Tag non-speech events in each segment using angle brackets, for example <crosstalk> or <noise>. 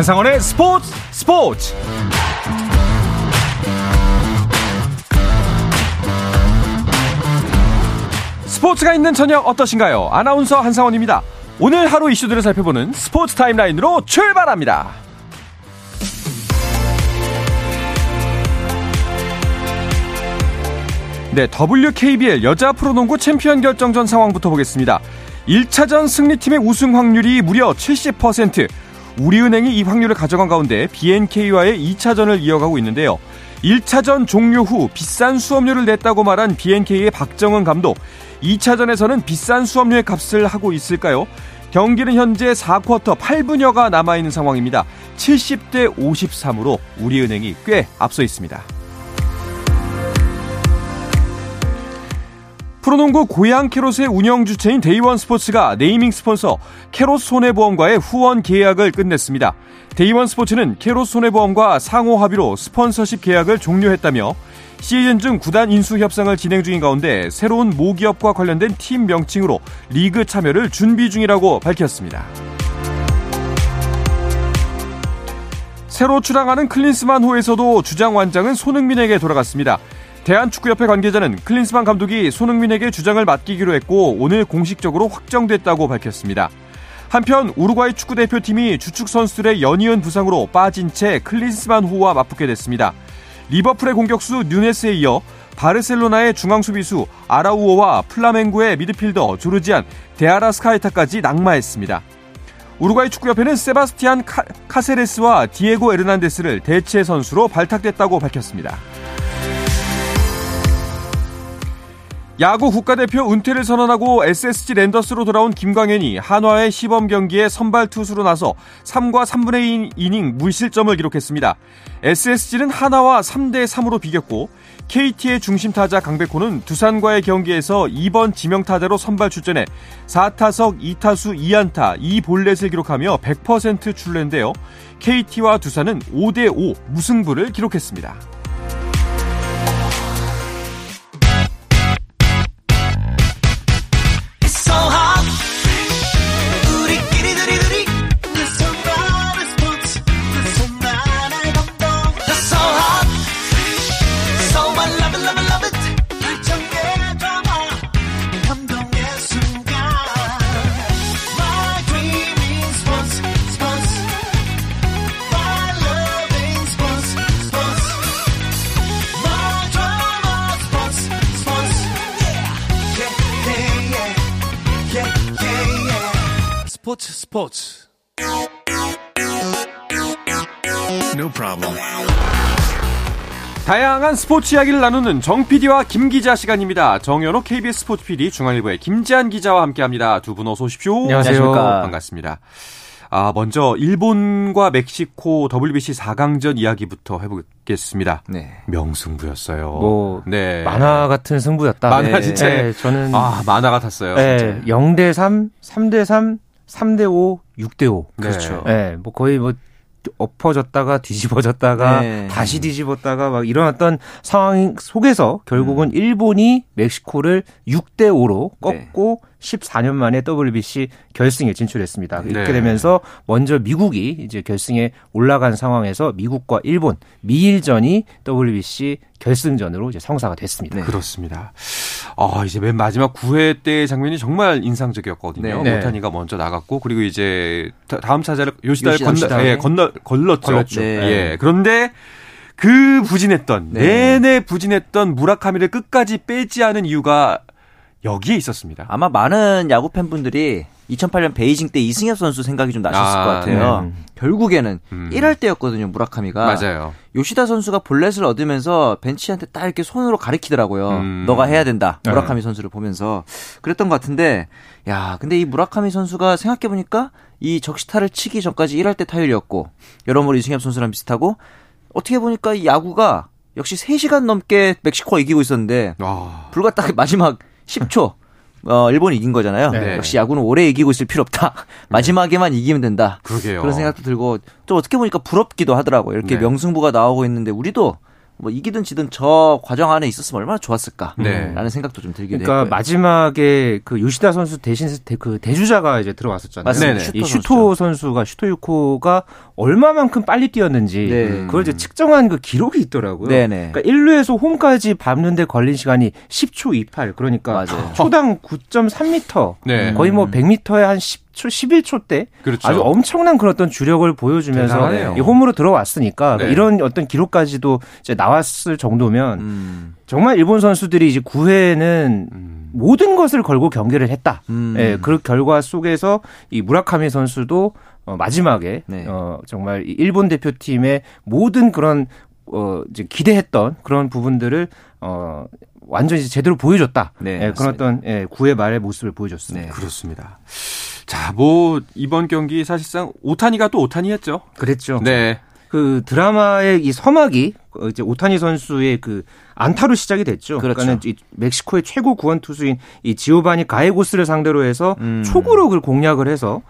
한상원의 스포츠 스포츠 스포츠가 있는 저녁 어떠신가요? 아나운서 한상원입니다. 오늘 하루 이슈들을 살펴보는 스포츠 타임라인으로 출발합니다. 네, WKBL 여자 프로농구 챔피언 결정전 상황부터 보겠습니다. 1차전 승리팀의 우승 확률이 무려 70%. 우리은행이 이 확률을 가져간 가운데 BNK와의 2차전을 이어가고 있는데요. 1차전 종료 후 비싼 수업료를 냈다고 말한 BNK의 박정은 감독. 2차전에서는 비싼 수업료의 값을 하고 있을까요? 경기는 현재 4쿼터 8분여가 남아있는 상황입니다. 70대 53으로 우리은행이 꽤 앞서 있습니다. 프로농구 고양 캐롯의 운영 주체인 데이원 스포츠가 네이밍 스폰서 캐롯 손해보험과의 후원 계약을 끝냈습니다. 데이원 스포츠는 캐롯 손해보험과 상호 합의로 스폰서십 계약을 종료했다며 시즌 중 구단 인수 협상을 진행 중인 가운데 새로운 모기업과 관련된 팀 명칭으로 리그 참여를 준비 중이라고 밝혔습니다. 새로 출항하는 클린스만 호에서도 주장 완장은 손흥민에게 돌아갔습니다. 대한축구협회 관계자는 클린스만 감독이 손흥민에게 주장을 맡기기로 했고 오늘 공식적으로 확정됐다고 밝혔습니다. 한편 우루과이 축구대표팀이 주축 선수들의 연이은 부상으로 빠진 채 클린스만 호와 맞붙게 됐습니다. 리버풀의 공격수 누녜스에 이어 바르셀로나의 중앙 수비수 아라우오와 플라멩고의 미드필더 조르지안 데아라스카에타까지 낙마했습니다. 우루과이 축구협회는 세바스티안 카, 카세레스와 디에고 에르난데스를 대체 선수로 발탁됐다고 밝혔습니다. 야구 국가대표 은퇴를 선언하고 SSG 랜더스로 돌아온 김광현이 한화의 시범 경기에 선발 투수로 나서 3과 3분의 2이닝 무실점을 기록했습니다. SSG는 한화와 3대 3으로 비겼고 KT의 중심 타자 강백호는 두산과의 경기에서 2번 지명 타자로 선발 출전해 4타석 2타수 2안타 2볼넷을 기록하며 100% 출루인데요. KT와 두산은 5대 5 무승부를 기록했습니다. 다양한 스포츠 이야기를 나누는 정 PD와 김 기자 시간입니다. 정현호 KBS 스포츠 PD 중앙일보의 김지한 기자와 함께합니다. 두 분 어서 오십시오. 안녕하세요. 반갑습니다. 아, 먼저 일본과 멕시코 WBC 4강전 이야기부터 해보겠습니다. 네. 명승부였어요. 뭐 네. 만화 같은 승부였다. 만화 네. 진짜. 네, 저는 아, 만화 같았어요. 네. 0대 3, 3대 3, 3대 5, 6대 5. 그렇죠. 네. 뭐 거의 뭐 엎어졌다가 <laughs> 뒤집어졌다가 네. 다시 뒤집었다가 막 이런 어떤 상황 속에서 결국은 음. 일본이 멕시코를 6대 5로 꺾고 네. 14년 만에 WBC 결승에 진출했습니다. 이렇게 네. 되면서 먼저 미국이 이제 결승에 올라간 상황에서 미국과 일본 미일전이 WBC 결승전으로 이제 성사가 됐습니다. 네. 그렇습니다. 아, 이제 맨 마지막 9회 때 장면이 정말 인상적이었거든요. 네. 모타니가 먼저 나갔고 그리고 이제 다음 차자를 요시다를 건너, 예, 건너 걸렀죠. 걸렀죠. 예. 그런데 그 부진했던 네. 내내 부진했던 무라카미를 끝까지 빼지 않은 이유가 여기에 있었습니다. 아마 많은 야구 팬분들이 2008년 베이징 때 이승엽 선수 생각이 좀 나셨을 아, 것 같아요. 네. 결국에는 음. 1할 때였거든요, 무라카미가. 맞아요. 요시다 선수가 볼넷을 얻으면서 벤치한테 딱 이렇게 손으로 가리키더라고요. 음. 너가 해야 된다. 네. 무라카미 네. 선수를 보면서. 그랬던 것 같은데, 야, 근데 이 무라카미 선수가 생각해 보니까 이 적시타를 치기 전까지 1할 때 타율이었고, 여러모로 이승엽 선수랑 비슷하고, 어떻게 보니까 이 야구가 역시 3시간 넘게 멕시코가 이기고 있었는데, 와. 불과 딱 마지막 10초. 어, 일본이 이긴 거잖아요. 네. 역시 야구는 오래 이기고 있을 필요 없다. <laughs> 마지막에만 이기면 된다. 그러게요. 그런 생각도 들고 또 어떻게 보니까 부럽기도 하더라고요. 이렇게 네. 명승부가 나오고 있는데 우리도 뭐 이기든 지든 저 과정 안에 있었으면 얼마나 좋았을까라는 네. 생각도 좀 들기도 그러니까 했고요. 마지막에 그 요시다 선수 대신 그 대주자가 이제 들어왔었잖아요. 맞습니다. 이 슈토 선수가 슈토 유코가 얼마만큼 빨리 뛰었는지 네. 그걸 이제 측정한 그 기록이 있더라고요. 네네. 그러니까 1루에서 홈까지 밟는데 걸린 시간이 10초 28. 그러니까 맞아요. 초당 9.3m. 네. 거의 뭐 100m에 한 10 초 11초 대 그렇죠. 아주 엄청난 그런 어떤 주력을 보여주면서. 이 홈으로 들어왔으니까 네. 이런 어떤 기록까지도 이제 나왔을 정도면 음. 정말 일본 선수들이 이제 9회에는 음. 모든 것을 걸고 경기를 했다. 음. 예, 그 결과 속에서 이 무라카미 선수도 어, 마지막에 네. 어, 정말 일본 대표팀의 모든 그런 어, 이제 기대했던 그런 부분들을 어, 완전히 제대로 보여줬다. 네, 예, 그런 어떤 예, 9회 말의 모습을 보여줬습니다. 네. 그렇습니다. 자, 뭐 이번 경기 사실상 오타니가 또 오타니였죠. 그랬죠. 네. 그 드라마의 이 서막이 어, 이제 오타니 선수의 그 안타로 시작이 됐죠. 그렇죠. 그러니까는 이 멕시코의 최고 구원 투수인 이 지오바니 가에고스를 상대로 해서 음. 초구로 그 공략을 해서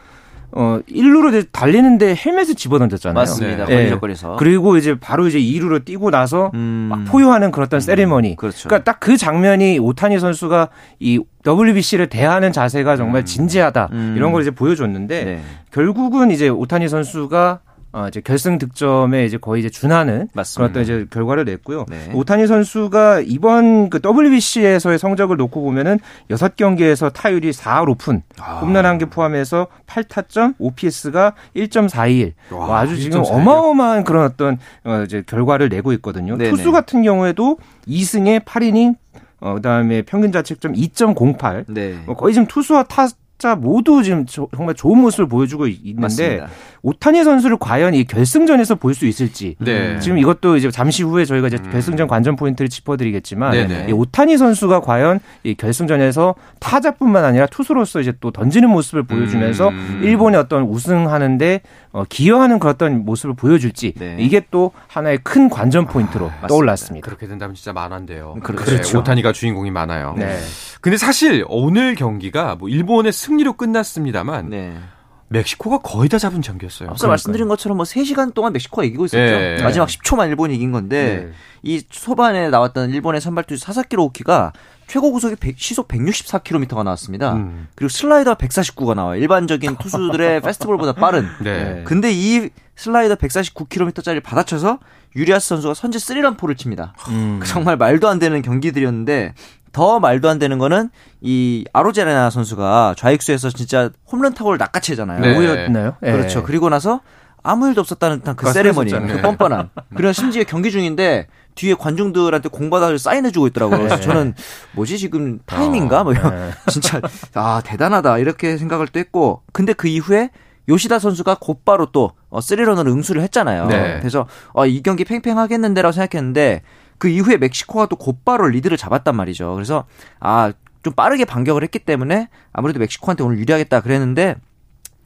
어 1루로 달리는데 헬멧을 집어던졌잖아요. 맞습니다. 네. 걸리적거려서. 그리고 이제 바로 이제 2루로 뛰고 나서 음. 막 포효하는 그런 어떤 세리머니. 음. 그렇죠. 그러니까 딱 그 장면이 오타니 선수가 이 WBC를 대하는 자세가 정말 음. 진지하다 음. 이런 걸 이제 보여줬는데 네. 결국은 이제 오타니 선수가 어, 이제 결승 득점에 이제 거의 이제 준하는 맞습니다. 그런 어떤 이제 결과를 냈고요. 네. 오타니 선수가 이번 그 WBC에서의 성적을 놓고 보면은 6경기에서 타율이 4할 5푼, 아. 홈런 한 개 포함해서 8타점, OPS가 1.41. 와, 와 아주 지금 1.41. 어마어마한 그런 어떤 어, 이제 결과를 내고 있거든요. 네네. 투수 같은 경우에도 2승에 8이닝 어, 그다음에 평균 자책점 2.08. 네. 뭐 거의 지금 투수와 타, 자 모두 지금 정말 좋은 모습을 보여주고 있는데 맞습니다. 오타니 선수를 과연 이 결승전에서 볼 수 있을지 네. 지금 이것도 이제 잠시 후에 저희가 이제 음. 결승전 관전 포인트를 짚어드리겠지만 네네. 이 오타니 선수가 과연 이 결승전에서 타자뿐만 아니라 투수로서 이제 또 던지는 모습을 보여주면서 음. 일본의 어떤 우승하는데 어, 기여하는 그런 어떤 모습을 보여줄지 네. 이게 또 하나의 큰 관전 포인트로 아, 떠올랐습니다. 그렇게 된다면 진짜 만한데요. 그렇죠. 네, 오타니가 주인공이 많아요. 네. 근데 사실 오늘 경기가 뭐 일본의 승리로 끝났습니다만. 네. 멕시코가 거의 다 잡은 경기였어요. 앞서 그러니까요. 말씀드린 것처럼 뭐 3시간 동안 멕시코가 이기고 있었죠. 네. 마지막 10초만 일본이 이긴 건데 네. 이 초반에 나왔던 일본의 선발 투수 사사키로 오키가 최고 구속이 100, 시속 164km가 나왔습니다. 음. 그리고 슬라이더 149가 나와요. 일반적인 투수들의 <laughs> 페스티벌보다 빠른. 네. 근데 이 슬라이더 149km짜리 받아쳐서 유리아스 선수가 선제 스리런 포를 칩니다. 음. 정말 말도 안 되는 경기들이었는데 더 말도 안 되는 거는 이 아로제레나 선수가 좌익수에서 진짜 홈런 타고를 낚아채잖아요. 네. 오였나요? 네. 그렇죠. 그리고 나서 아무 일도 없었다는 듯한 그 아, 세레머니, 그 뻔뻔한. 그리고 심지어 경기 중인데 뒤에 관중들한테 공받아 사인해주고 있더라고요. 그래서 네. 저는 뭐지 지금 타임인가? 뭐 이런 네. <laughs> 진짜 아 대단하다 이렇게 생각을 또 했고 근데 그 이후에 요시다 선수가 곧바로 또 어, 스리런으로 응수를 했잖아요. 네. 그래서 어, 이 경기 팽팽하겠는데라고 생각했는데 그 이후에 멕시코가 또 곧바로 리드를 잡았단 말이죠. 그래서 아, 좀 빠르게 반격을 했기 때문에 아무래도 멕시코한테 오늘 유리하겠다 그랬는데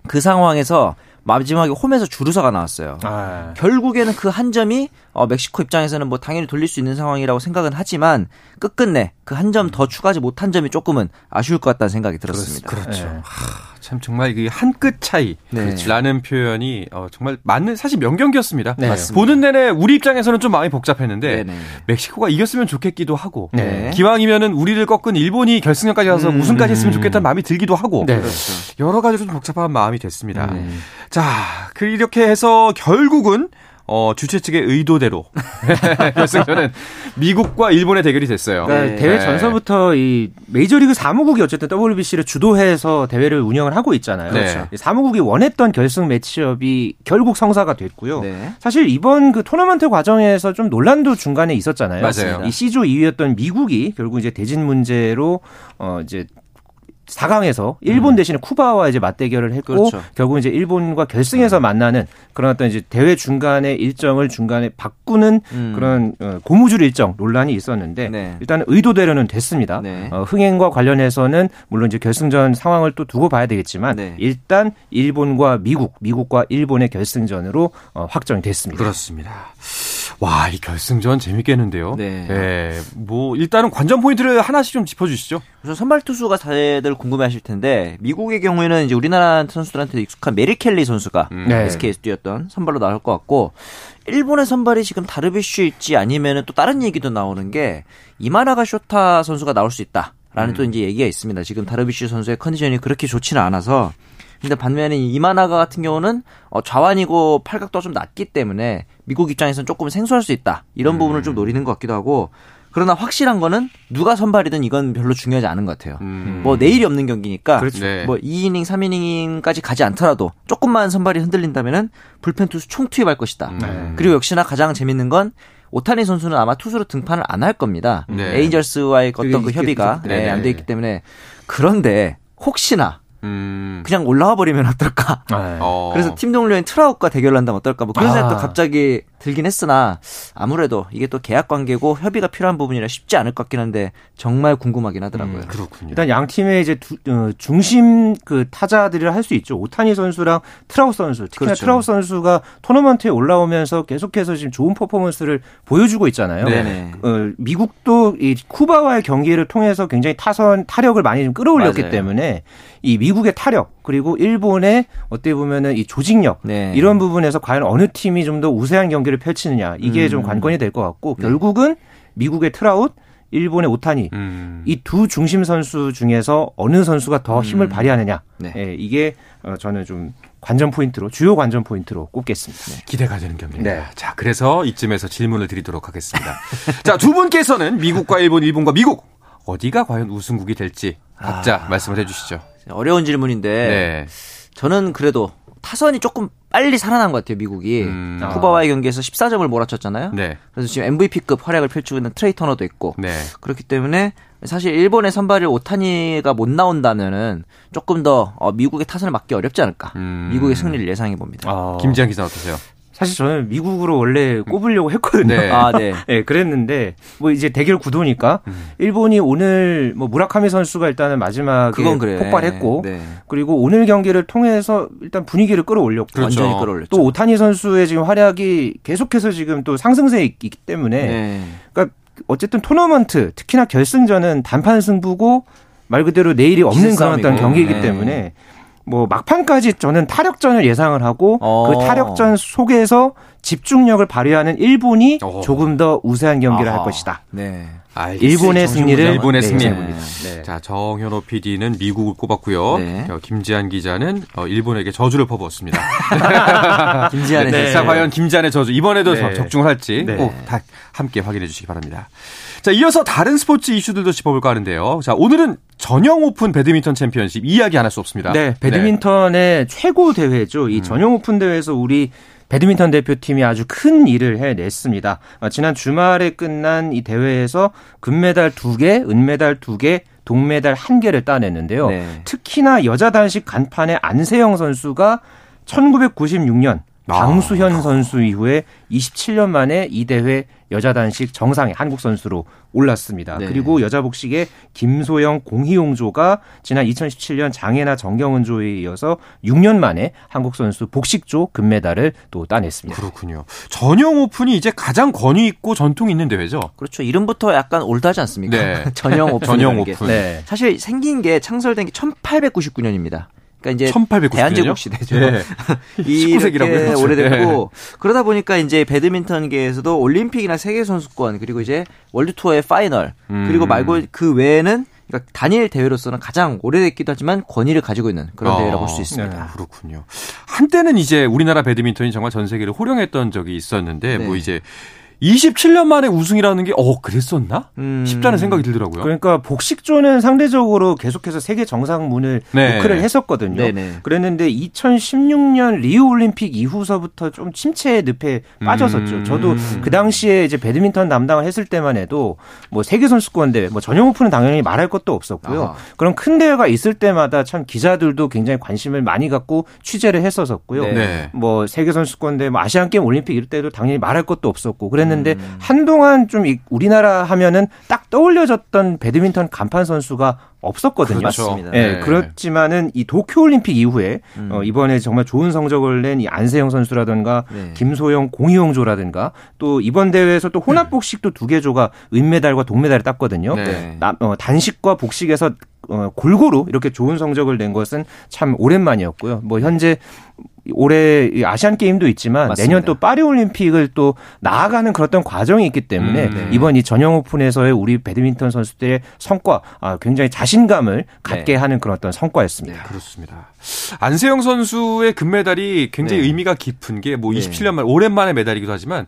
그 상황에서 마지막에 홈에서 주루사가 나왔어요. 아. 결국에는 그 한 점이 어, 멕시코 입장에서는 뭐 당연히 돌릴 수 있는 상황이라고 생각은 하지만 끝끝내 그 한 점 더 추가하지 못한 점이 조금은 아쉬울 것 같다는 생각이 들었습니다. 그렇죠. 네. 하, 참 정말 이한끗 차이라는 네. 표현이 어, 정말 맞는 사실 명경기였습니다. 네. 보는 내내 우리 입장에서는 좀 마음이 복잡했는데 네네. 멕시코가 이겼으면 좋겠기도 하고 네. 기왕이면은 우리를 꺾은 일본이 결승전까지 가서 음, 우승까지 했으면 좋겠다는 마음이 들기도 하고 네. 그렇죠. 여러 가지 좀 복잡한 마음이 됐습니다. 음. 자, 그 이렇게 해서 결국은 어, 주최 측의 의도대로 <laughs> 결승전은 미국과 일본의 대결이 됐어요. 그러니까 네. 대회 전서부터 이 메이저리그 사무국이 어쨌든 WBC를 주도해서 대회를 운영을 하고 있잖아요. 네. 그렇죠. 사무국이 원했던 결승 매치업이 결국 성사가 됐고요. 네. 사실 이번 그 토너먼트 과정에서 좀 논란도 중간에 있었잖아요. 맞아요. 이 C조 2위였던 미국이 결국 이제 대진 문제로 어 이제 4강에서 일본 음. 대신에 쿠바와 이제 맞대결을 했고 그렇죠. 결국 이제 일본과 결승에서 음. 만나는 그런 어떤 이제 대회 중간에 일정을 중간에 바꾸는 음. 그런 어, 고무줄 일정 논란이 있었는데 네. 일단 의도대로는 됐습니다. 네. 어, 흥행과 관련해서는 물론 이제 결승전 상황을 또 두고 봐야 되겠지만 네. 일단 일본과 미국, 미국과 일본의 결승전으로 어, 확정이 됐습니다. 그렇습니다. 와, 이 결승전 재밌겠는데요. 네. 네. 뭐 일단은 관전 포인트를 하나씩 좀 짚어 주시죠. 그래서 선발 투수가 다들 궁금해 하실 텐데 미국의 경우에는 이제 우리나라 선수들한테 익숙한 메릴 켈리 선수가 음. 네. SK에서 뛰었던 선발로 나올 것 같고 일본의 선발이 지금 다르비쉬일지 아니면은 또 다른 얘기도 나오는 게 이마나가 쇼타 선수가 나올 수 있다 라는 음. 또 이제 얘기가 있습니다. 지금 다르비쉬 선수의 컨디션이 그렇게 좋지는 않아서 근데 반면에 이마나가 같은 경우는 어, 좌완이고 팔각도가 좀 낮기 때문에 미국 입장에서는 조금 생소할 수 있다. 이런 음. 부분을 좀 노리는 것 같기도 하고 그러나 확실한 거는 누가 선발이든 이건 별로 중요하지 않은 것 같아요. 음. 뭐 내일이 없는 경기니까 그렇죠. 네. 뭐 2이닝, 3이닝까지 가지 않더라도 조금만 선발이 흔들린다면은 불펜 투수 총 투입할 것이다. 네. 그리고 역시나 가장 재밌는 건 오타니 선수는 아마 투수로 등판을 안 할 겁니다. 네. 에인절스와의 어떤 그 협의가 네, 안돼 있기 때문에 그런데 혹시나 음. 그냥 올라와 버리면 어떨까. 네. 어. 그래서 팀 동료인 트라웃과 대결을 한다면 어떨까. 뭐 그런 아. 생각도 갑자기 들긴 했으나 아무래도 이게 또 계약 관계고 협의가 필요한 부분이라 쉽지 않을 것 같긴 한데 정말 궁금하긴 하더라고요. 음, 그렇군요. 일단 양 팀의 이제 두, 어, 중심 그 타자들을 할 수 있죠. 오타니 선수랑 트라웃 선수. 특히나 그렇죠. 트라웃 선수가 토너먼트에 올라오면서 계속해서 지금 좋은 퍼포먼스를 보여주고 있잖아요. 네네. 어, 미국도 이 쿠바와의 경기를 통해서 굉장히 타선 타력을 많이 좀 끌어올렸기 맞아요. 때문에 이 미국의 타력 그리고 일본의 어떻게 보면은 이 조직력 네. 이런 부분에서 과연 어느 팀이 좀 더 우세한 경기를 펼치느냐 이게 음. 좀 관건이 될 것 같고 네. 결국은 미국의 트라웃 일본의 오타니 음. 이 두 중심 선수 중에서 어느 선수가 더 힘을 음. 발휘하느냐 네. 예, 이게 어, 저는 좀 관전 포인트로 주요 관전 포인트로 꼽겠습니다. 네. 기대가 되는 경기입니다. 네. 자, 그래서 이쯤에서 질문을 드리도록 하겠습니다. <laughs> 자, 두 분께서는 미국과 일본, 일본과 미국 어디가 과연 우승국이 될지 각자 아... 말씀을 해주시죠. 어려운 질문인데 네. 저는 그래도 타선이 조금 빨리 살아난 것 같아요, 미국이. 음. 쿠바와의 경기에서 14점을 몰아쳤잖아요. 네. 그래서 지금 MVP급 활약을 펼치고 있는 트레이 터너도 있고. 네. 그렇기 때문에 사실 일본의 선발을 오타니가 못 나온다면은 조금 더 어, 미국의 타선을 막기 어렵지 않을까. 음. 미국의 승리를 예상해 봅니다. 아. 김지한 기자 어떠세요? 사실 저는 미국으로 원래 꼽으려고 했거든요. 네. 아, 네. <laughs> 네. 그랬는데 뭐 이제 대결 구도니까 음. 일본이 오늘 뭐 무라카미 선수가 일단은 마지막에 그래. 폭발했고 네. 그리고 오늘 경기를 통해서 일단 분위기를 끌어올렸고 그렇죠. 완전히 끌어올렸죠. 또 오타니 선수의 지금 활약이 계속해서 지금 또 상승세에 있기 때문에 네. 그러니까 어쨌든 토너먼트 특히나 결승전은 단판 승부고 말 그대로 내일이 없는 그런 어떤 경기이기 네. 때문에 뭐 막판까지 저는 타력전을 예상을 하고 어. 그 타력전 속에서 집중력을 발휘하는 일본이 어. 조금 더 우세한 경기를 아하. 할 것이다. 네. 알겠습니다. 일본의 승리를 일본의 네, 승리. 네. 자 정현호 PD는 미국을 꼽았고요. 네. 김지한 기자는 어, 일본에게 저주를 퍼부었습니다. <laughs> 김지한의 네. 자 과연 김지한의 저주 이번에도 네. 적중을 할지 네. 꼭다 함께 확인해 주시기 바랍니다. 자 이어서 다른 스포츠 이슈들도 짚어볼까 하는데요. 자 오늘은 전용 오픈 배드민턴 챔피언십 이야기 안 할 수 없습니다. 네, 배드민턴의 최고 대회죠. 이 음. 전용 오픈 대회에서 우리 배드민턴 대표팀이 아주 큰 일을 해냈습니다. 어, 지난 주말에 끝난 이 대회에서 금메달 2개, 은메달 2개, 동메달 1개를 따냈는데요. 네. 특히나 여자 단식 간판의 안세영 선수가 1996년 방수현 선수 이후에 27년 만에 이 대회 여자 단식 정상에 한국 선수로 올랐습니다. 네. 그리고 여자 복식의 김소영, 공희용조가 지난 2017년 장예나 정경은조에 이어서 6년 만에 한국 선수 복식조 금메달을 또 따냈습니다. 그렇군요. 전영 오픈이 이제 가장 권위 있고 전통 있는 대회죠. 그렇죠. 이름부터 약간 old하지 않습니까? 네. <laughs> 전영 오픈. 전영 오픈. 네. 사실 생긴 게 창설된 게 1899년입니다. 그러니까 이제 1890년이요? 대한제국 시대죠. 네. 19세기라고 오래됐고 네. 그러다 보니까 이제 배드민턴계에서도 올림픽이나 세계 선수권 그리고 이제 월드 투어의 파이널 음. 그리고 말고 그 외에는 그러니까 단일 대회로서는 가장 오래됐기도 하지만 권위를 가지고 있는 그런 아, 대회라고 볼 수 있습니다. 네, 그렇군요. 한때는 이제 우리나라 배드민턴이 정말 전 세계를 호령했던 적이 있었는데 네. 뭐 이제 27년 만에 우승이라는 게, 어, 그랬었나? 음. 싶다는 생각이 들더라고요. 그러니까 복식조는 상대적으로 계속해서 세계 정상 문을 네. 노크를 했었거든요. 네네. 그랬는데 2016년 리우 올림픽 이후서부터 좀 침체 늪에 빠졌었죠. 음. 저도 그 당시에 이제 배드민턴 담당을 했을 때만 해도 뭐 세계 선수권 대회, 뭐 전용 오픈은 당연히 말할 것도 없었고요. 아. 그런 큰 대회가 있을 때마다 참 기자들도 굉장히 관심을 많이 갖고 취재를 했었었고요. 네. 뭐 세계 선수권 대회, 뭐 아시안 게임 올림픽 이럴 때도 당연히 말할 것도 없었고. 그랬는데 음. 한동안 좀 우리나라 하면은 딱 떠올려졌던 배드민턴 간판 선수가 없었거든요. 그렇죠. 네, 네. 그렇지만은 이 도쿄 올림픽 이후에 음. 어, 이번에 정말 좋은 성적을 낸 이 안세영 선수라든가 네. 김소영, 공희용조라든가 또 이번 대회에서 또 혼합 복식도 두 개 조가 은메달과 동메달을 땄거든요. 네. 나, 어, 단식과 복식에서 어, 골고루 이렇게 좋은 성적을 낸 것은 참 오랜만이었고요. 뭐 현재 올해 아시안 게임도 있지만 맞습니다. 내년 또 파리 올림픽을 또 나아가는 그런 과정이 있기 때문에 음, 네. 이번 이 전형 오픈에서의 우리 배드민턴 선수들의 성과 아, 굉장히 자신감을 갖게 네. 하는 그런 어떤 성과였습니다. 네, 그렇습니다. 안세영 선수의 금메달이 굉장히 네. 의미가 깊은 게 뭐 27년 만 오랜만에 메달이기도 하지만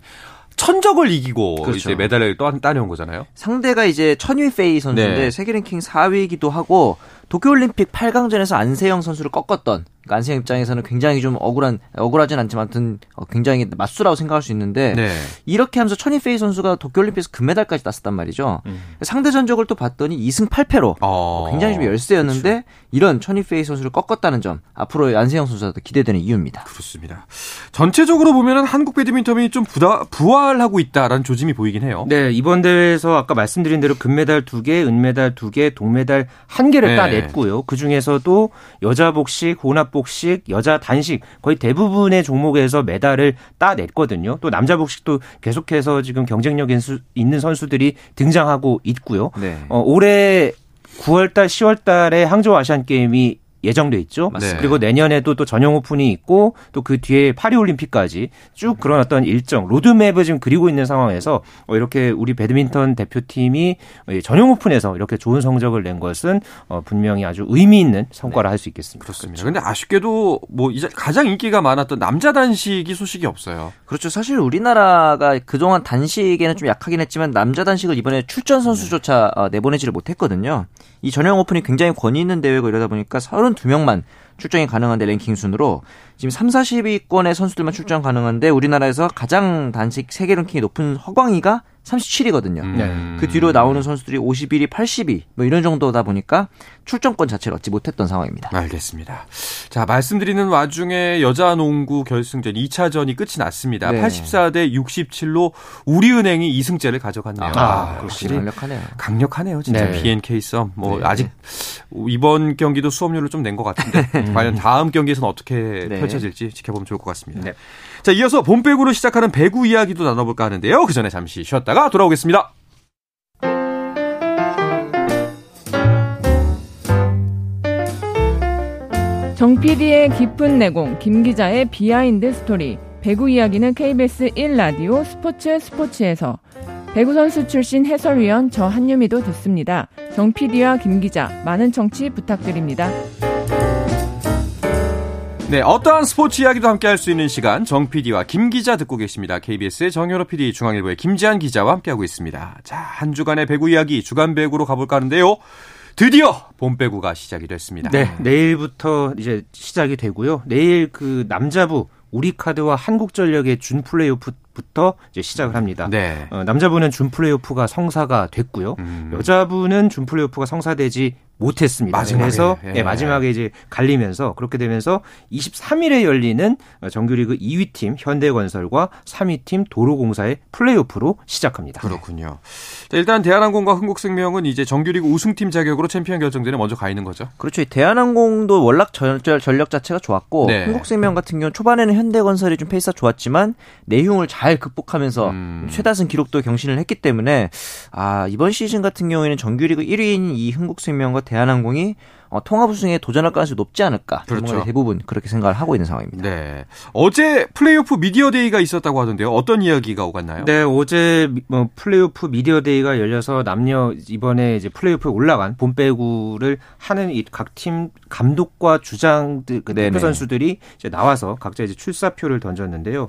천적을 이기고 그렇죠. 이제 메달을 또 따내온 거잖아요. 상대가 이제 천위 페이 선수인데 네. 세계 랭킹 4위이기도 하고 도쿄올림픽 8강전에서 안세영 선수를 꺾었던 그러니까 안세영 입장에서는 굉장히 좀 억울한 억울하진 않지만 든 어, 굉장히 맞수라고 생각할 수 있는데 네. 이렇게 하면서 천이 페이 선수가 도쿄올림픽에서 금메달까지 땄었단 말이죠. 음. 상대 전적을 또 봤더니 2승 8패로 어, 굉장히 좀 열세였는데 그렇죠. 이런 천이 페이 선수를 꺾었다는 점 앞으로 안세영 선수한테 기대되는 이유입니다. 그렇습니다. 전체적으로 보면은 한국 배드민턴이 좀 부다, 부활하고 있다라는 조짐이 보이긴 해요. 네 이번 대회에서 아까 말씀드린 대로 금메달 2개, 은메달 2개, 동메달 1개를 네. 따냈고요. 그 중에서도 여자 복식, 혼합 복식, 여자 단식 거의 대부분의 종목에서 메달을 따냈거든요. 또 남자 복식도 계속해서 지금 경쟁력 있는 선수들이 등장하고 있고요. 네. 어, 올해 9월달, 10월달에 항저우 아시안 게임이 예정돼 있죠. 맞습니다. 그리고 내년에도 또 전용 오픈이 있고 또 그 뒤에 파리 올림픽까지 쭉 그런 어떤 일정 로드맵을 지금 그리고 있는 상황에서 어, 이렇게 우리 배드민턴 대표팀이 전용 오픈에서 이렇게 좋은 성적을 낸 것은 어, 분명히 아주 의미 있는 성과를 네. 할수 있겠습니다. 그렇습니다. 그런데 아쉽게도 뭐 이제 가장 인기가 많았던 남자 단식이 소식이 없어요. 그렇죠. 사실 우리나라가 그동안 단식에는 좀 약하긴 했지만 남자 단식을 이번에 출전 선수조차 어, 내보내지를 못했거든요. 이 전용 오픈이 굉장히 권위 있는 대회고 이러다 보니까 32명만 출전이 가능한데 랭킹 순으로 지금 3, 40위권의 선수들만 출전 가능한데 우리나라에서 가장 단식 세계 랭킹이 높은 허광이가 37위거든요. 음. 네. 그 뒤로 나오는 선수들이 51위, 80위 뭐 이런 정도다 보니까 출전권 자체를 얻지 못했던 상황입니다. 알겠습니다. 자, 말씀드리는 와중에 여자 농구 결승전 2차전이 끝이 났습니다. 네. 84대 67로 우리은행이 2승째를 가져갔네요. 아, 아 확실히 강력하네요. 강력하네요. 진짜 네. BNK 썸. 뭐 네. 아직 이번 경기도 수업료를 좀 낸 것 같은데 <laughs> 과연 다음 경기에서는 어떻게 네. 펼쳐질지 지켜보면 좋을 것 같습니다. 네. 자, 이어서 봄배구로 시작하는 배구 이야기도 나눠볼까 하는데요. 그 전에 잠시 쉬었다가 돌아오겠습니다. 정 PD의 깊은 내공, 김 기자의 비하인드 스토리. 배구 이야기는 KBS 1라디오 스포츠 스포츠에서 배구 선수 출신 해설위원 저 한유미도 듣습니다. 정 PD와 김 기자 많은 청취 부탁드립니다. 네, 어떠한 스포츠 이야기도 함께 할 수 있는 시간 정 PD와 김 기자 듣고 계십니다. KBS의 정효로 PD, 중앙일보의 김지한 기자와 함께하고 있습니다. 자, 한 주간의 배구 이야기 주간 배구로 가볼까 하는데요. 드디어 봄 배구가 시작이 됐습니다. 네, 내일부터 이제 시작이 되고요. 내일 그 남자부 우리카드와 한국전력의 준 플레이오프부터 이제 시작을 합니다. 네. 어, 남자부는 준 플레이오프가 성사가 됐고요. 음. 여자부는 준 플레이오프가 성사되지 못했습니다. 마지막에, 그래서 예. 네, 마지막에 이제 갈리면서 그렇게 되면서 23일에 열리는 정규리그 2위 팀 현대건설과 3위 팀 도로공사의 플레이오프로 시작합니다. 그렇군요. 자, 일단 대한항공과 흥국생명은 이제 정규리그 우승팀 자격으로 챔피언 결정전에 먼저 가 있는 거죠. 그렇죠. 대한항공도 월락 전력, 전력 자체가 좋았고 네. 흥국생명 같은 경우는 초반에는 현대건설이 좀 페이스가 좋았지만 내홍을 잘 극복하면서 음. 최다승 기록도 경신을 했기 때문에 아 이번 시즌 같은 경우에는 정규리그 1위인 이 흥국생명과 대한항공이 어, 통합 우승에 도전할 가능성이 높지 않을까. 그렇죠. 대부분 그렇게 생각을 하고 있는 상황입니다. 네. 어제 플레이오프 미디어 데이가 있었다고 하던데요. 어떤 이야기가 오갔나요? 네, 어제 뭐 플레이오프 미디어 데이가 열려서 남녀 이번에 이제 플레이오프에 올라간 봄배구를 하는 이 각 팀 감독과 주장들 그 대표 선수들이 이제 나와서 각자 이제 출사표를 던졌는데요.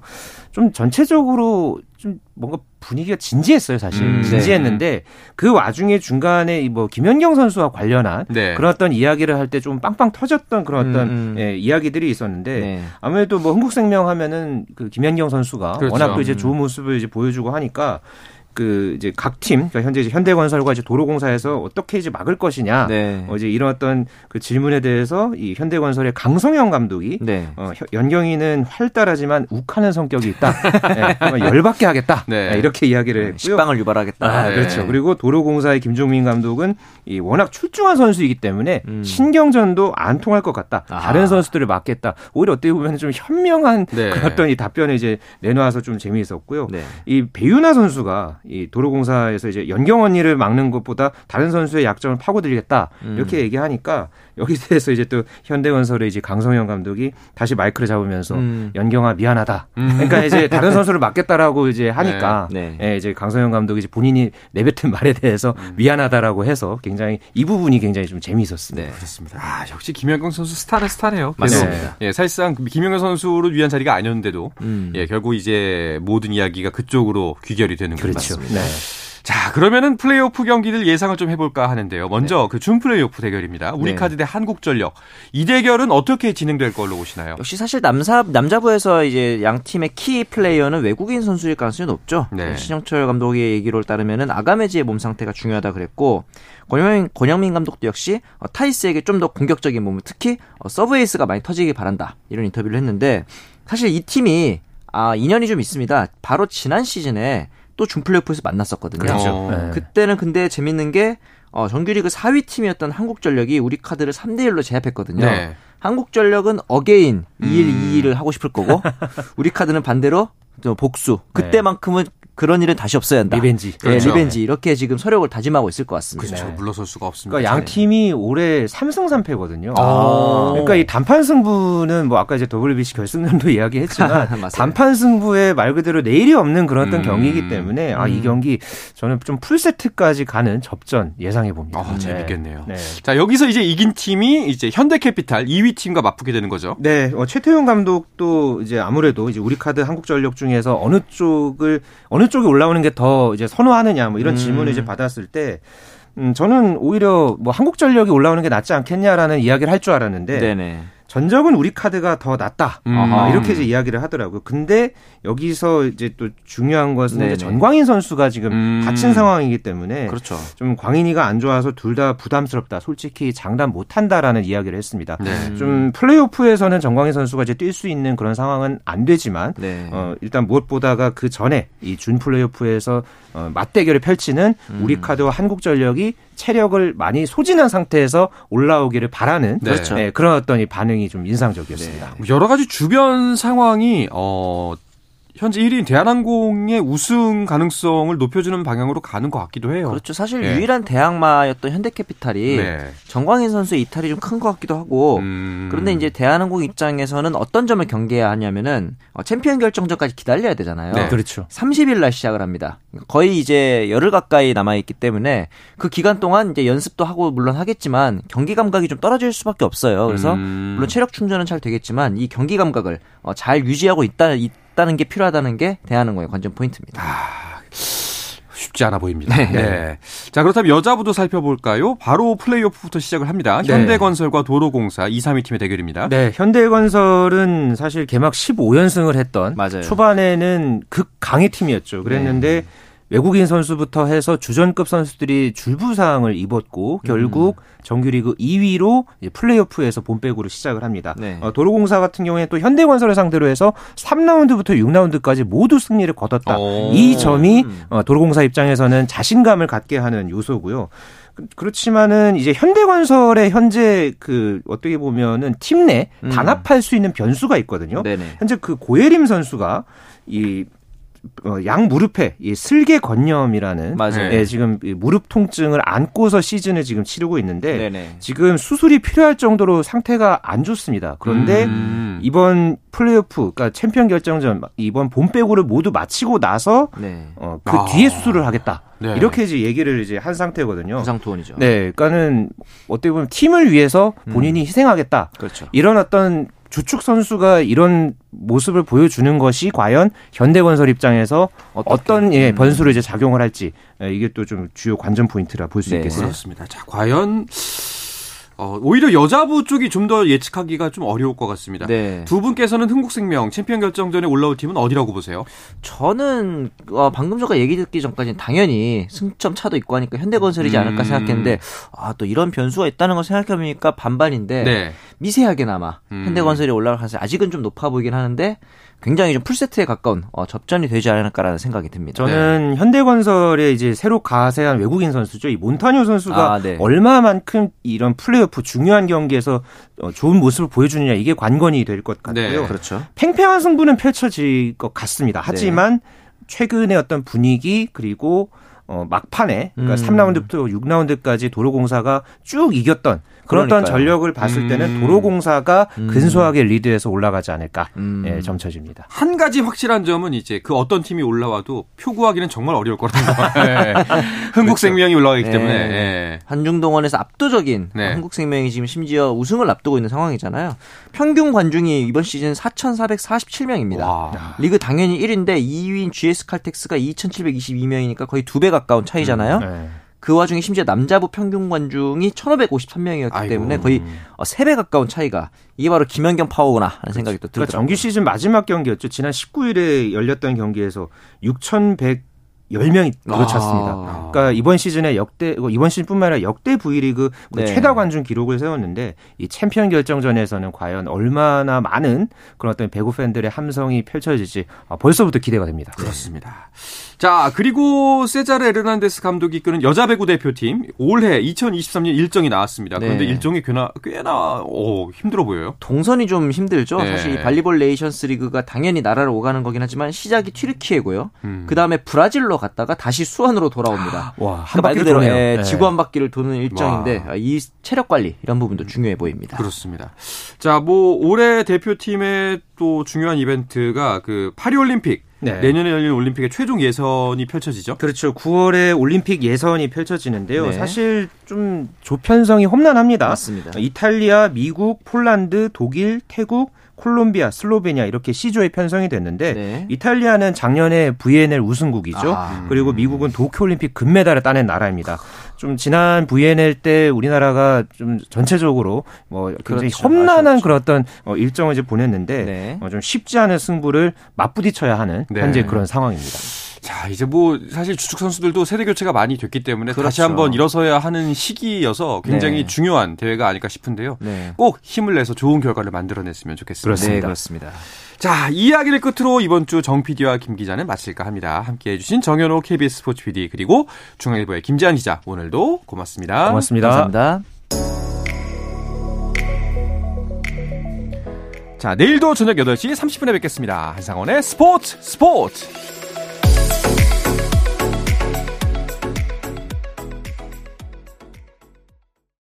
좀 전체적으로 좀 뭔가 분위기가 진지했어요, 사실. 음, 네. 진지했는데 네. 그 와중에 중간에 뭐 김연경 선수와 관련한 네. 그런 어떤 이야기를 할 때 좀 빵빵 터졌던 그런 어떤 음, 음. 예, 이야기들이 있었는데 네. 아무래도 뭐 흥국생명 하면은 그 김연경 선수가 그렇죠. 워낙 또 이제 좋은 모습을 이제 보여주고 하니까 그 이제 각 팀, 그러니까 현재 이제 현대건설과 이제 도로공사에서 어떻게 이제 막을 것이냐, 네. 어, 이제 이런 어떤 그 질문에 대해서 이 현대건설의 강성영 감독이 네. 어, 현- 연경이는 활달하지만 욱하는 성격이 있다, <laughs> 네, 열받게 하겠다, 네. 네, 이렇게 이야기를 했고요. 식빵을 유발하겠다. 아, 네. 그렇죠. 그리고 도로공사의 김종민 감독은 이 워낙 출중한 선수이기 때문에 음. 신경전도 안 통할 것 같다. 아. 다른 선수들을 막겠다. 오히려 어떻게 보면 좀 현명한 네. 그런 어떤 이 답변을 이제 내놓아서 좀 재미있었고요. 네. 이 배윤아 선수가 이 도로공사에서 이제 연경 언니를 막는 것보다 다른 선수의 약점을 파고들겠다 음. 이렇게 얘기하니까 여기에 대해서 이제 또 현대건설의 이제 강성현 감독이 다시 마이크를 잡으면서 음. 연경아 미안하다. 음. 그러니까 이제 <laughs> 다른 선수를 막겠다라고 이제 하니까 네. 예, 이제 강성현 감독이 이제 본인이 내뱉은 말에 대해서 음. 미안하다라고 해서 굉장히 이 부분이 굉장히 좀 재미있었습니다. 네. 그렇습니다. 아, 역시 김연경 선수 스타는 스타네요. 맞습니다. 예, 사실상 김연경 선수를 위한 자리가 아니었는데도 음. 예, 결국 이제 모든 이야기가 그쪽으로 귀결이 되는 것 그렇죠. 같습니다. 네. 자, 그러면은 플레이오프 경기들 예상을 좀 해볼까 하는데요. 먼저 그준 플레이오프 대결입니다. 네. 우리카드 대 한국전력. 이 대결은 어떻게 진행될 걸로 보시나요? 역시 사실 남사 남자부에서 이제 양 팀의 키 플레이어는 외국인 선수일 가능성이 높죠. 네. 신영철 감독의 얘기로 따르면은 아가메지의 몸 상태가 중요하다 그랬고 권영민, 권영민 감독도 역시 어, 타이스에게 좀 더 공격적인 모습을 특히 어, 서브 에이스가 많이 터지길 바란다 이런 인터뷰를 했는데 사실 이 팀이 아 인연이 좀 있습니다. 바로 지난 시즌에 또 준플레이오프에서 만났었거든요. 그렇죠. 어. 네. 그때는 근데 재밌는 게 어, 정규리그 4위 팀이었던 한국전력이 우리 카드를 3대 1로 제압했거든요. 네. 한국전력은 again 2일 음. 2일을 하고 싶을 거고 <laughs> 우리 카드는 반대로 저 복수. 그때만큼은 그런 일은 다시 없어야 한다. revenge. 예, 그렇죠. revenge 이렇게 지금 설욕을 다짐하고 있을 것 같습니다. 그렇죠. 네. 물러설 수가 없습니다. 그러니까 양 팀이 올해 3승 3패거든요. 아. 그러니까 이 단판 승부는 뭐 아까 이제 WBC 결승전도 <laughs> 이야기했지만. <laughs> 단판 승부에 말 그대로 내일이 없는 그런 어떤 음. 경기이기 때문에 아이 음. 경기 저는 좀 풀세트까지 가는 접전 예상해 봅니다. 아, 재밌겠네요. 네. 자, 여기서 이제 이긴 팀이 이제 현대캐피탈 2위 팀과 맞붙게 되는 거죠. 네, 어, 최태웅 감독도 이제 아무래도 이제 우리 카드 한국전력 중에서 어느 쪽을 어느 쪽에 올라오는 게 더 이제 선호하느냐 뭐 이런 음. 질문을 이제 받았을 때 음, 저는 오히려 뭐 한국전력이 올라오는 게 낫지 않겠냐라는 이야기를 할 줄 알았는데 네네. 전적은 우리 카드가 더 낫다. 음. 아, 이렇게 이제 이야기를 하더라고요. 근데 여기서 이제 또 중요한 것은 네네. 이제 전광인 선수가 지금 음. 다친 상황이기 때문에 그렇죠. 좀 광인이가 안 좋아서 둘 다 부담스럽다. 솔직히 장담 못 한다라는 이야기를 했습니다. 네. 음. 좀 플레이오프에서는 정광인 선수가 이제 뛸 수 있는 그런 상황은 안 되지만 네. 어, 일단 무엇보다가 그 전에 이 준 플레이오프에서 어, 맞대결을 펼치는 음. 우리 카드와 한국전력이 체력을 많이 소진한 상태에서 올라오기를 바라는 네. 그렇죠. 네, 그런 어떤 이 반응이 좀 인상적이었습니다. 여러 가지 주변 상황이 어 현재 1위인 대한항공의 우승 가능성을 높여주는 방향으로 가는 것 같기도 해요. 그렇죠. 사실 예. 유일한 대항마였던 현대캐피탈이 네. 정광인 선수의 이탈이 좀 큰 것 같기도 하고 음. 그런데 이제 대한항공 입장에서는 어떤 점을 경계해야 하냐면은 어, 챔피언 결정전까지 기다려야 되잖아요. 네. 그렇죠. 30일 날 시작을 합니다. 거의 이제 열흘 가까이 남아 있기 때문에 그 기간 동안 이제 연습도 하고 물론 하겠지만 경기 감각이 좀 떨어질 수밖에 없어요. 그래서 음. 물론 체력 충전은 잘 되겠지만 이 경기 감각을 어, 잘 유지하고 있다 있다는 게 필요하다는 게 대한항공의 관전 포인트입니다. 쉽지 않아 보입니다. 네. 네. 자, 그렇다면 여자부도 살펴볼까요? 바로 플레이오프부터 시작을 합니다. 네. 현대건설과 도로공사 2, 3위 팀의 대결입니다. 네, 현대건설은 사실 개막 15연승을 했던 맞아요. 초반에는 극 강의 팀이었죠. 그랬는데 외국인 선수부터 해서 주전급 선수들이 줄부상을 입었고 결국 정규리그 2위로 플레이오프에서 본백으로 시작을 합니다. 네. 어, 도로공사 같은 경우에 또 현대건설을 상대로 해서 3라운드부터 6라운드까지 모두 승리를 거뒀다. 오. 이 점이 어, 도로공사 입장에서는 자신감을 갖게 하는 요소고요. 그- 그렇지만은 이제 현대건설의 현재 그 어떻게 보면은 팀내 음. 단합할 수 있는 변수가 있거든요. 네네. 현재 그 고예림 선수가 이 어, 양 무릎에 이 슬개 건염이라는 맞아요. 예, 지금 이 무릎 통증을 안고서 시즌을 지금 치르고 있는데 네네. 지금 수술이 필요할 정도로 상태가 안 좋습니다. 그런데 음. 이번 플레이오프, 그러니까 챔피언 결정전 이번 봄배구를 모두 마치고 나서 네. 어, 그 아. 뒤에 수술을 하겠다. 네. 이렇게 이제 얘기를 이제 한 상태거든요. 부상 투혼이죠. 네, 그러니까는 어떻게 보면 팀을 위해서 본인이 희생하겠다. 그렇죠. 이런 어떤 주축 선수가 이런 모습을 보여주는 것이 과연 현대건설 입장에서 어떤 예, 변수로 이제 작용을 할지 예, 이게 또 좀 주요 관전 포인트라 볼 수 네. 있겠어요. 그렇습니다. 자, 과연 어, 오히려 여자부 쪽이 좀 더 예측하기가 좀 어려울 것 같습니다. 네. 두 분께서는 흥국생명 챔피언 결정전에 올라올 팀은 어디라고 보세요? 저는 어, 방금 전까 얘기 듣기 전까지는 당연히 승점 차도 있고 하니까 현대건설이지 않을까 음. 생각했는데 아 또 이런 변수가 있다는 걸 생각해보니까 반반인데 네. 미세하게나마 음. 현대건설이 올라갈 가능성이 아직은 좀 높아 보이긴 하는데 굉장히 좀 풀세트에 가까운 어, 접전이 되지 않을까라는 생각이 듭니다. 저는 현대건설에 이제 새로 가세한 외국인 선수죠. 이 몬타뇨 선수가 아, 네. 얼마만큼 이런 플레이오프 중요한 경기에서 어, 좋은 모습을 보여주느냐 이게 관건이 될 것 같고요. 네. 그렇죠. 팽팽한 승부는 펼쳐질 것 같습니다. 하지만 최근의 어떤 분위기 그리고 어, 막판에 그러니까 음. 3라운드부터 6라운드까지 도로공사가 쭉 이겼던 그런 어떤 그러니까요. 전력을 봤을 때는 음. 도로공사가 음. 근소하게 리드해서 올라가지 않을까 음. 예, 점쳐집니다. 한 가지 확실한 점은 이제 그 어떤 팀이 올라와도 표 구하기는 정말 어려울 거라는 거. <laughs> 네. <laughs> 흥국생명이 올라가기 네. 때문에. 예. 한중동원에서 압도적인 네. 한국생명이 지금 심지어 우승을 앞두고 있는 상황이잖아요. 평균 관중이 이번 시즌 4,447명입니다. 와. 리그 당연히 1위인데 2위인 GS 칼텍스가 2,722명이니까 거의 두 배가 까운 차이잖아요. 네. 그 와중에 심지어 남자부 평균 관중이 1,553명이었기 아이고. 때문에 거의 어, 3배 가까운 차이가 이게 바로 김연경 파워구나 하는 생각이 또 그러니까 들더라고요. 정규 시즌 마지막 경기였죠. 지난 19일에 열렸던 경기에서 6,110명이 가득 찼습니다. 아. 그러니까 이번 시즌에 역대 이번 시즌뿐만 아니라 역대 V리그 그 네. 최다 관중 기록을 세웠는데 이 챔피언 결정전에서는 과연 얼마나 많은 그런 어떤 배구 팬들의 함성이 펼쳐질지 아, 벌써부터 기대가 됩니다. 그렇습니다. 자, 그리고 세자르 에르난데스 감독이 이끄는 여자 배구 대표팀 올해 2023년 일정이 나왔습니다. 그런데 네. 일정이 꽤나 꽤나 오, 힘들어 보여요. 동선이 좀 힘들죠. 네. 사실 이 발리볼 네이션스 리그가 당연히 나라를 오가는 거긴 하지만 시작이 튀르키예고요. 음. 그 다음에 브라질로 갔다가 다시 수원으로 돌아옵니다. <gasps> 와, 그러니까 말 그대로. 예, 네. 지구 한 바퀴를 도는 일정인데 와. 이 체력 관리 이런 부분도 중요해 보입니다. 그렇습니다. 자, 뭐 올해 대표팀의 또 중요한 이벤트가 그 파리 올림픽 네. 내년에 열리는 올림픽의 최종 예선이 펼쳐지죠. 그렇죠. 9월에 올림픽 예선이 펼쳐지는데요. 네. 사실 좀 조편성이 험난합니다. 맞습니다. 이탈리아, 미국, 폴란드, 독일, 태국, 콜롬비아, 슬로베니아 이렇게 C조에 편성이 됐는데 네. 이탈리아는 작년에 VNL 우승국이죠. 아. 그리고 미국은 도쿄올림픽 금메달을 따낸 나라입니다. 좀 지난 VNL 때 우리나라가 좀 전체적으로 뭐 굉장히 그렇죠. 험난한. 그런 어떤 어, 일정을 이제 보냈는데 네. 어, 좀 쉽지 않은 승부를 맞부딪혀야 하는 네. 현재 그런 상황입니다. 자, 이제 뭐 사실 주축 선수들도 세대 교체가 많이 됐기 때문에 다시 그렇죠. 한번 일어서야 하는 시기여서 굉장히 네. 중요한 대회가 아닐까 싶은데요. 네. 꼭 힘을 내서 좋은 결과를 만들어냈으면 좋겠습니다. 네, 그렇습니다. 자, 이 이야기를 끝으로 이번 주 정 PD와 김 기자는 마칠까 합니다. 함께 해주신 정현호 KBS 스포츠 PD 그리고 중앙일보의 김지한 기자 오늘도 고맙습니다. 고맙습니다. 감사합니다. 자, 내일도 저녁 8시 30분에 뵙겠습니다. 한상원의 스포츠 스포츠!